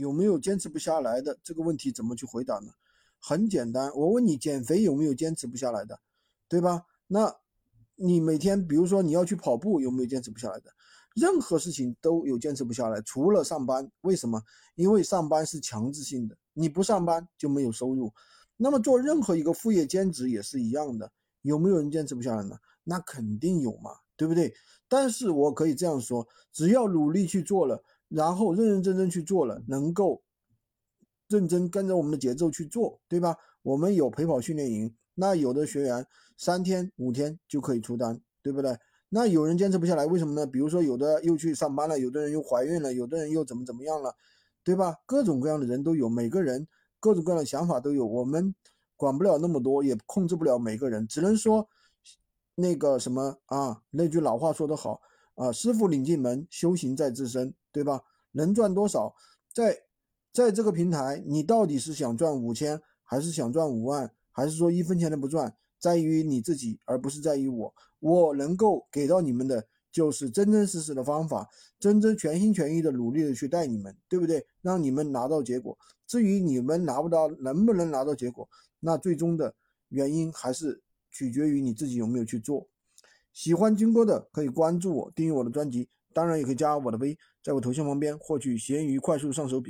有没有坚持不下来的这个问题怎么去回答呢？很简单，我问你减肥有没有坚持不下来的，对吧？那你每天比如说你要去跑步，有没有坚持不下来的？任何事情都有坚持不下来，除了上班。为什么？因为上班是强制性的，你不上班就没有收入。那么做任何一个副业兼职也是一样的，有没有人坚持不下来呢？那肯定有嘛，对不对？但是我可以这样说，只要努力去做了。然后认认真真去做了，能够认真跟着我们的节奏去做，对吧？我们有陪跑训练营，那有的学员三天五天就可以出单，对不对？那有人坚持不下来，为什么呢？比如说有的又去上班了，有的人又怀孕了，有的人又怎么怎么样了，对吧？各种各样的人都有，每个人各种各样的想法都有，我们管不了那么多，也控制不了每个人，只能说那个什么啊，那句老话说得好。啊，师傅领进门，修行在自身，对吧？能赚多少，在在这个平台，你到底是想赚五千，还是想赚五万，还是说一分钱都不赚，在于你自己，而不是在于我。我能够给到你们的，就是真真实实的方法，真真全心全意的努力的去带你们，对不对？让你们拿到结果。至于你们拿不到，能不能拿到结果，那最终的原因还是取决于你自己有没有去做。喜欢军哥的可以关注我，订阅我的专辑，当然也可以加我的微，在我头像旁边获取闲鱼快速上手笔记。